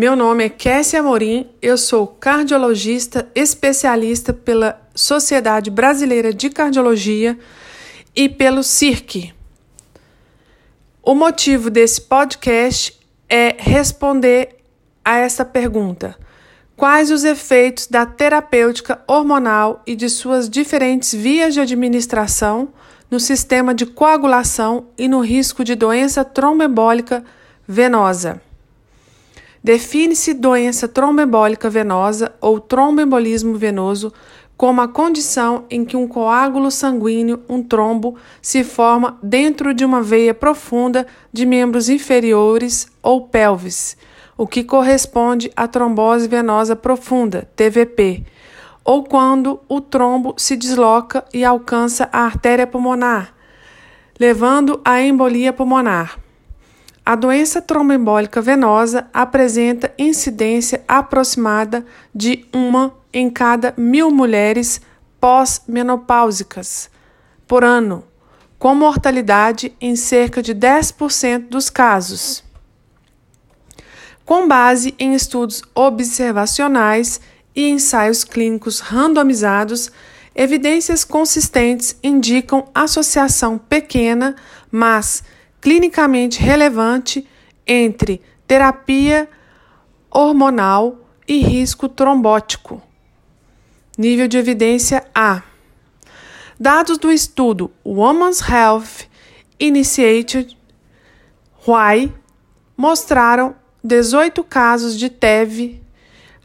Meu nome é Kessia Amorim, eu sou cardiologista especialista pela Sociedade Brasileira de Cardiologia e pelo CIRC. O motivo desse podcast é responder a essa pergunta: quais os efeitos da terapêutica hormonal e de suas diferentes vias de administração no sistema de coagulação e no risco de doença tromboembólica venosa? Define-se doença tromboembólica venosa ou tromboembolismo venoso como a condição em que um coágulo sanguíneo, um trombo, se forma dentro de uma veia profunda de membros inferiores ou pelvis, o que corresponde à trombose venosa profunda, TVP, ou quando o trombo se desloca e alcança a artéria pulmonar, levando à embolia pulmonar. A doença tromboembólica venosa apresenta incidência aproximada de uma em cada mil mulheres pós-menopáusicas por ano, com mortalidade em cerca de 10% dos casos. Com base em estudos observacionais e ensaios clínicos randomizados, evidências consistentes indicam associação pequena, mas clinicamente relevante entre terapia hormonal e risco trombótico. Nível de evidência A. Dados do estudo Women's Health Initiated Why mostraram 18 casos de TEV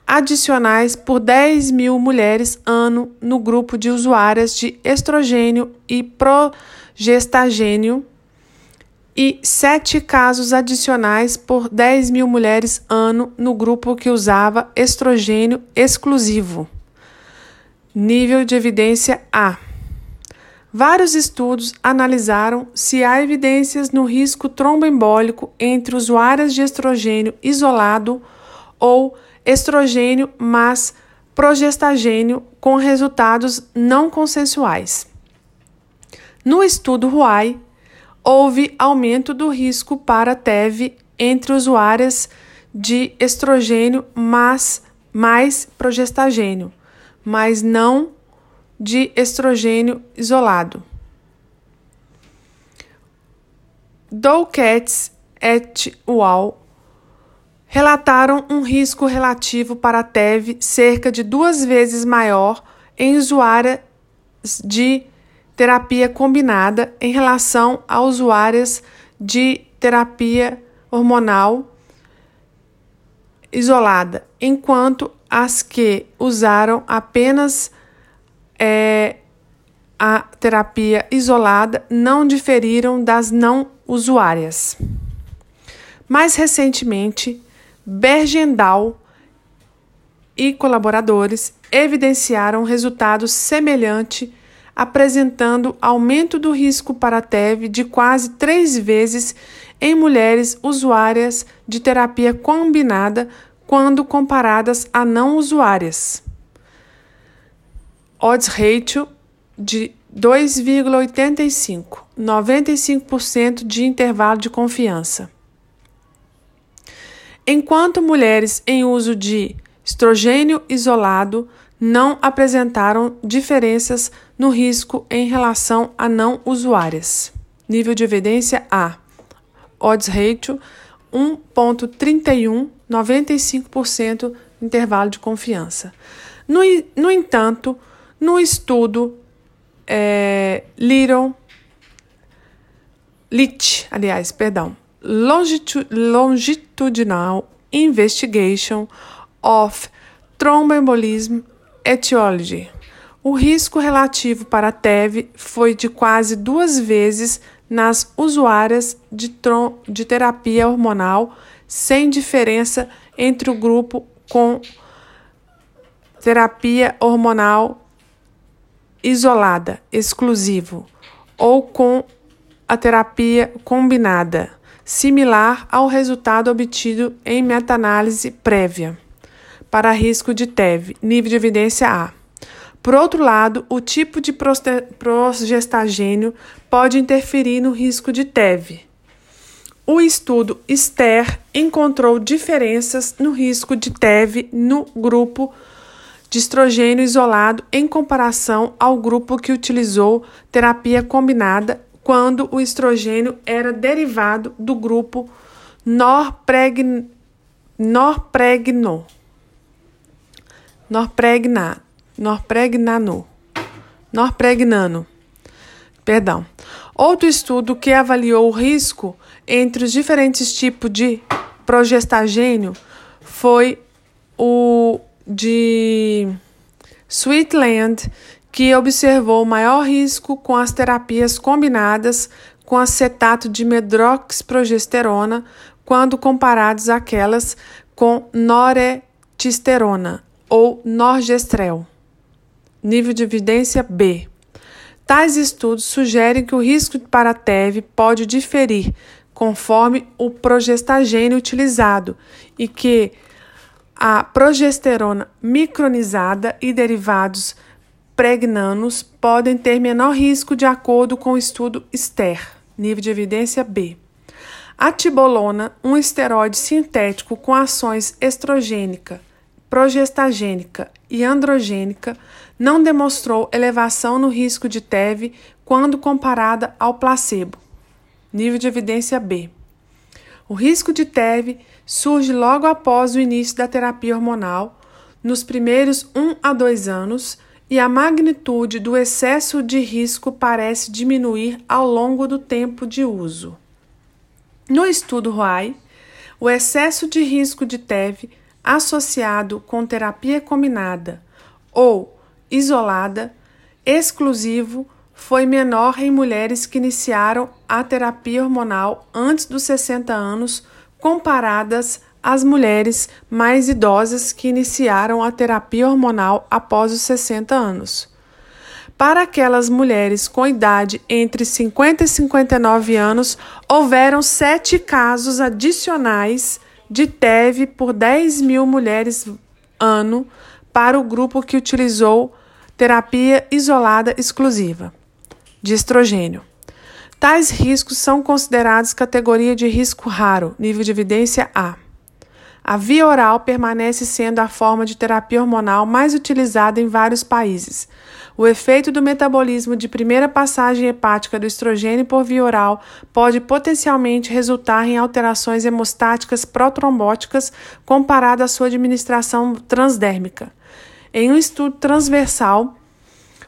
adicionais por 10 mil mulheres ano no grupo de usuárias de estrogênio e progestagênio e sete casos adicionais por 10 mil mulheres ano no grupo que usava estrogênio exclusivo. Nível de evidência A. Vários estudos analisaram se há evidências no risco tromboembólico entre usuárias de estrogênio isolado ou estrogênio mas progestagênio com resultados não consensuais. No estudo RUAI, houve aumento do risco para TEV entre usuárias de estrogênio, mas mais progestagênio, mas não de estrogênio isolado. Doucets et al. relataram um risco relativo para a TEV cerca de duas vezes maior em usuárias de terapia combinada em relação a usuárias de terapia hormonal isolada, enquanto as que usaram apenas é, a terapia isolada não diferiram das não usuárias. Mais recentemente, Bergendal e colaboradores evidenciaram resultados semelhantes apresentando aumento do risco para TEV de quase três vezes em mulheres usuárias de terapia combinada quando comparadas a não usuárias. Odds ratio de 2,85, 95% de intervalo de confiança. Enquanto mulheres em uso de estrogênio isolado não apresentaram diferenças no risco em relação a não usuárias. Nível de evidência A. Odds ratio 1.31, 95% intervalo de confiança. No, no entanto, no estudo é, Little, LIT, aliás, perdão, Longitudinal Investigation of Thromboembolism Etiology. O risco relativo para a TEV foi de quase duas vezes nas usuárias de, de terapia hormonal, sem diferença entre o grupo com terapia hormonal isolada, exclusivo, ou com a terapia combinada, similar ao resultado obtido em meta-análise prévia para risco de TEV, nível de evidência A. Por outro lado, o tipo de progestagênio pode interferir no risco de TEV. o estudo STER encontrou diferenças no risco de TEV no grupo de estrogênio isolado em comparação ao grupo que utilizou terapia combinada quando o estrogênio era derivado do grupo norpregn... norpregno. Norpregna, norpregnano. Norpregnano. Perdão. Outro estudo que avaliou o risco entre os diferentes tipos de progestagênio foi o de Sweetland, que observou maior risco com as terapias combinadas com acetato de medroxprogesterona quando comparados àquelas com noretesterona ou norgestrel. Nível de evidência B. Tais estudos sugerem que o risco para TEV pode diferir conforme o progestagênio utilizado e que a progesterona micronizada e derivados pregnanos podem ter menor risco de acordo com o estudo STER, nível de evidência B. A tibolona, um esteroide sintético com ações estrogênica, progestagênica e androgênica, não demonstrou elevação no risco de TEV quando comparada ao placebo. Nível de evidência B. O risco de TEV surge logo após o início da terapia hormonal, nos primeiros 1 a 2 anos, e a magnitude do excesso de risco parece diminuir ao longo do tempo de uso. No estudo ROI, o excesso de risco de TEV associado com terapia combinada ou isolada, exclusivo, foi menor em mulheres que iniciaram a terapia hormonal antes dos 60 anos, comparadas às mulheres mais idosas que iniciaram a terapia hormonal após os 60 anos. Para aquelas mulheres com idade entre 50 e 59 anos, houveram sete casos adicionais de TEV por 10 mil mulheres ano para o grupo que utilizou terapia isolada exclusiva de estrogênio. Tais riscos são considerados categoria de risco raro, nível de evidência A. A via oral permanece sendo a forma de terapia hormonal mais utilizada em vários países. O efeito do metabolismo de primeira passagem hepática do estrogênio por via oral pode potencialmente resultar em alterações hemostáticas protrombóticas comparado à sua administração transdérmica. Em um estudo transversal,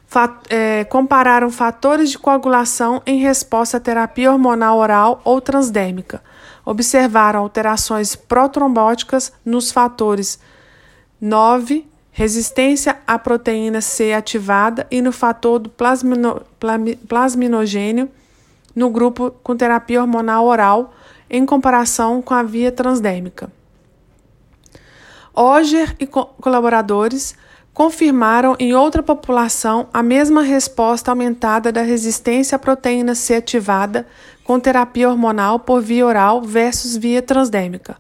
Fat, é, compararam fatores de coagulação em resposta à terapia hormonal oral ou transdérmica. Observaram alterações protrombóticas nos fatores 9, resistência à proteína C ativada e no fator do plasmino, plasminogênio no grupo com terapia hormonal oral em comparação com a via transdérmica. Oger e co colaboradores confirmaram em outra população a mesma resposta aumentada da resistência à proteína C ativada com terapia hormonal por via oral versus via transdérmica.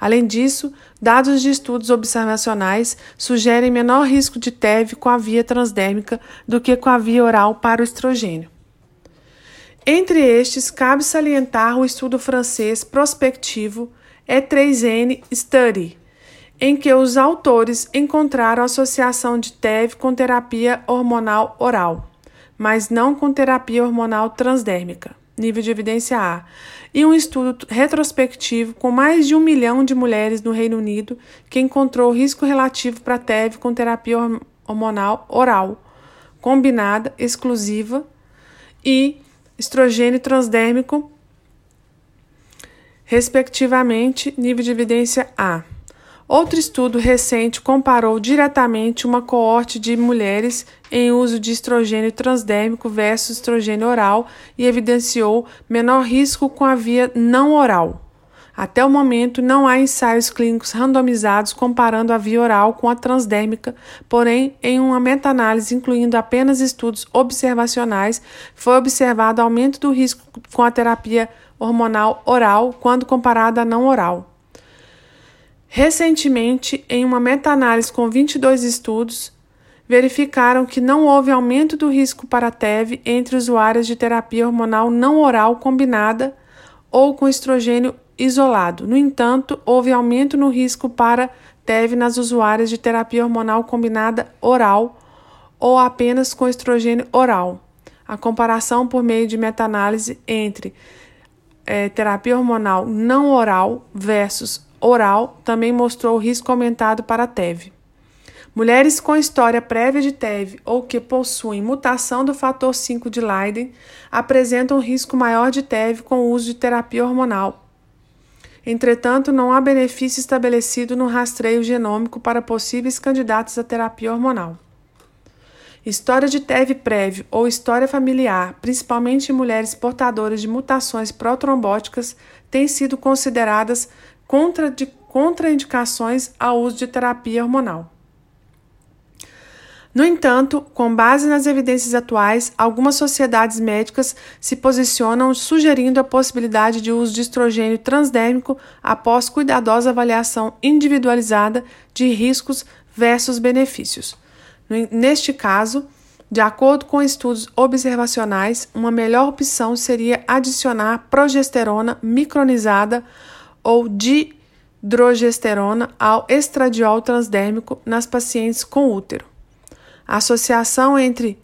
Além disso, dados de estudos observacionais sugerem menor risco de TEV com a via transdérmica do que com a via oral para o estrogênio. Entre estes, cabe salientar o estudo francês prospectivo E3N Study, em que os autores encontraram associação de TEV com terapia hormonal oral, mas não com terapia hormonal transdérmica, nível de evidência A, e um estudo retrospectivo com mais de um milhão de mulheres no Reino Unido que encontrou risco relativo para TEV com terapia hormonal oral, combinada, exclusiva e estrogênio transdérmico, respectivamente, nível de evidência A. Outro estudo recente comparou diretamente uma coorte de mulheres em uso de estrogênio transdérmico versus estrogênio oral e evidenciou menor risco com a via não oral. Até o momento, não há ensaios clínicos randomizados comparando a via oral com a transdérmica, porém, em uma meta-análise incluindo apenas estudos observacionais, foi observado aumento do risco com a terapia hormonal oral quando comparada à não oral. Recentemente, em uma meta-análise com 22 estudos, verificaram que não houve aumento do risco para TEV entre usuários de terapia hormonal não oral combinada ou com estrogênio isolado. No entanto, houve aumento no risco para TEV nas usuárias de terapia hormonal combinada oral ou apenas com estrogênio oral. A comparação por meio de meta-análise entre é, terapia hormonal não oral versus oral também mostrou o risco aumentado para TEV. Mulheres com história prévia de TEV ou que possuem mutação do fator 5 de Leiden apresentam risco maior de TEV com o uso de terapia hormonal. Entretanto, não há benefício estabelecido no rastreio genômico para possíveis candidatos à terapia hormonal. História de TEV prévio ou história familiar, principalmente em mulheres portadoras de mutações protrombóticas, têm sido consideradas contraindicações ao uso de terapia hormonal. No entanto, com base nas evidências atuais, algumas sociedades médicas se posicionam sugerindo a possibilidade de uso de estrogênio transdérmico após cuidadosa avaliação individualizada de riscos versus benefícios. Neste caso, de acordo com estudos observacionais, uma melhor opção seria adicionar progesterona micronizada ou didrogesterona ao estradiol transdérmico nas pacientes com útero. A associação entre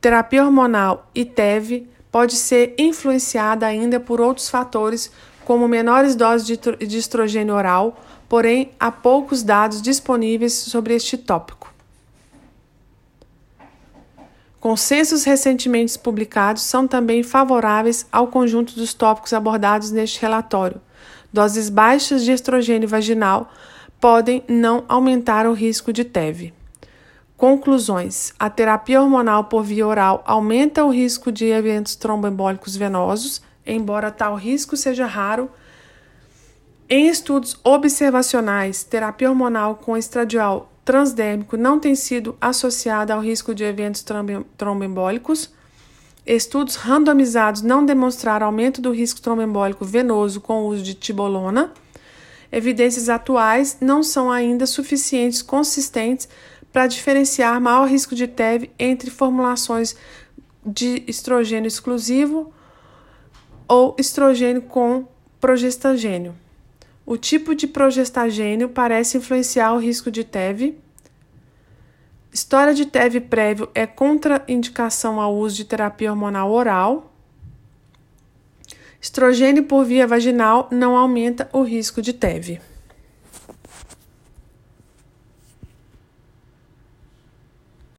terapia hormonal e TEV pode ser influenciada ainda por outros fatores, como menores doses de estrogênio oral, porém há poucos dados disponíveis sobre este tópico. Consensos recentemente publicados são também favoráveis ao conjunto dos tópicos abordados neste relatório. Doses baixas de estrogênio vaginal podem não aumentar o risco de TEV. Conclusões: a terapia hormonal por via oral aumenta o risco de eventos tromboembólicos venosos, embora tal risco seja raro. Em estudos observacionais, terapia hormonal com estradiol transdérmico não tem sido associada ao risco de eventos tromboembólicos. Estudos randomizados não demonstraram aumento do risco tromboembólico venoso com o uso de tibolona. Evidências atuais não são ainda suficientes consistentes para diferenciar maior risco de TEV entre formulações de estrogênio exclusivo ou estrogênio com progestagênio. O tipo de progestagênio parece influenciar o risco de TEV. História de TEV prévio é contraindicação ao uso de terapia hormonal oral. Estrogênio por via vaginal não aumenta o risco de TEV.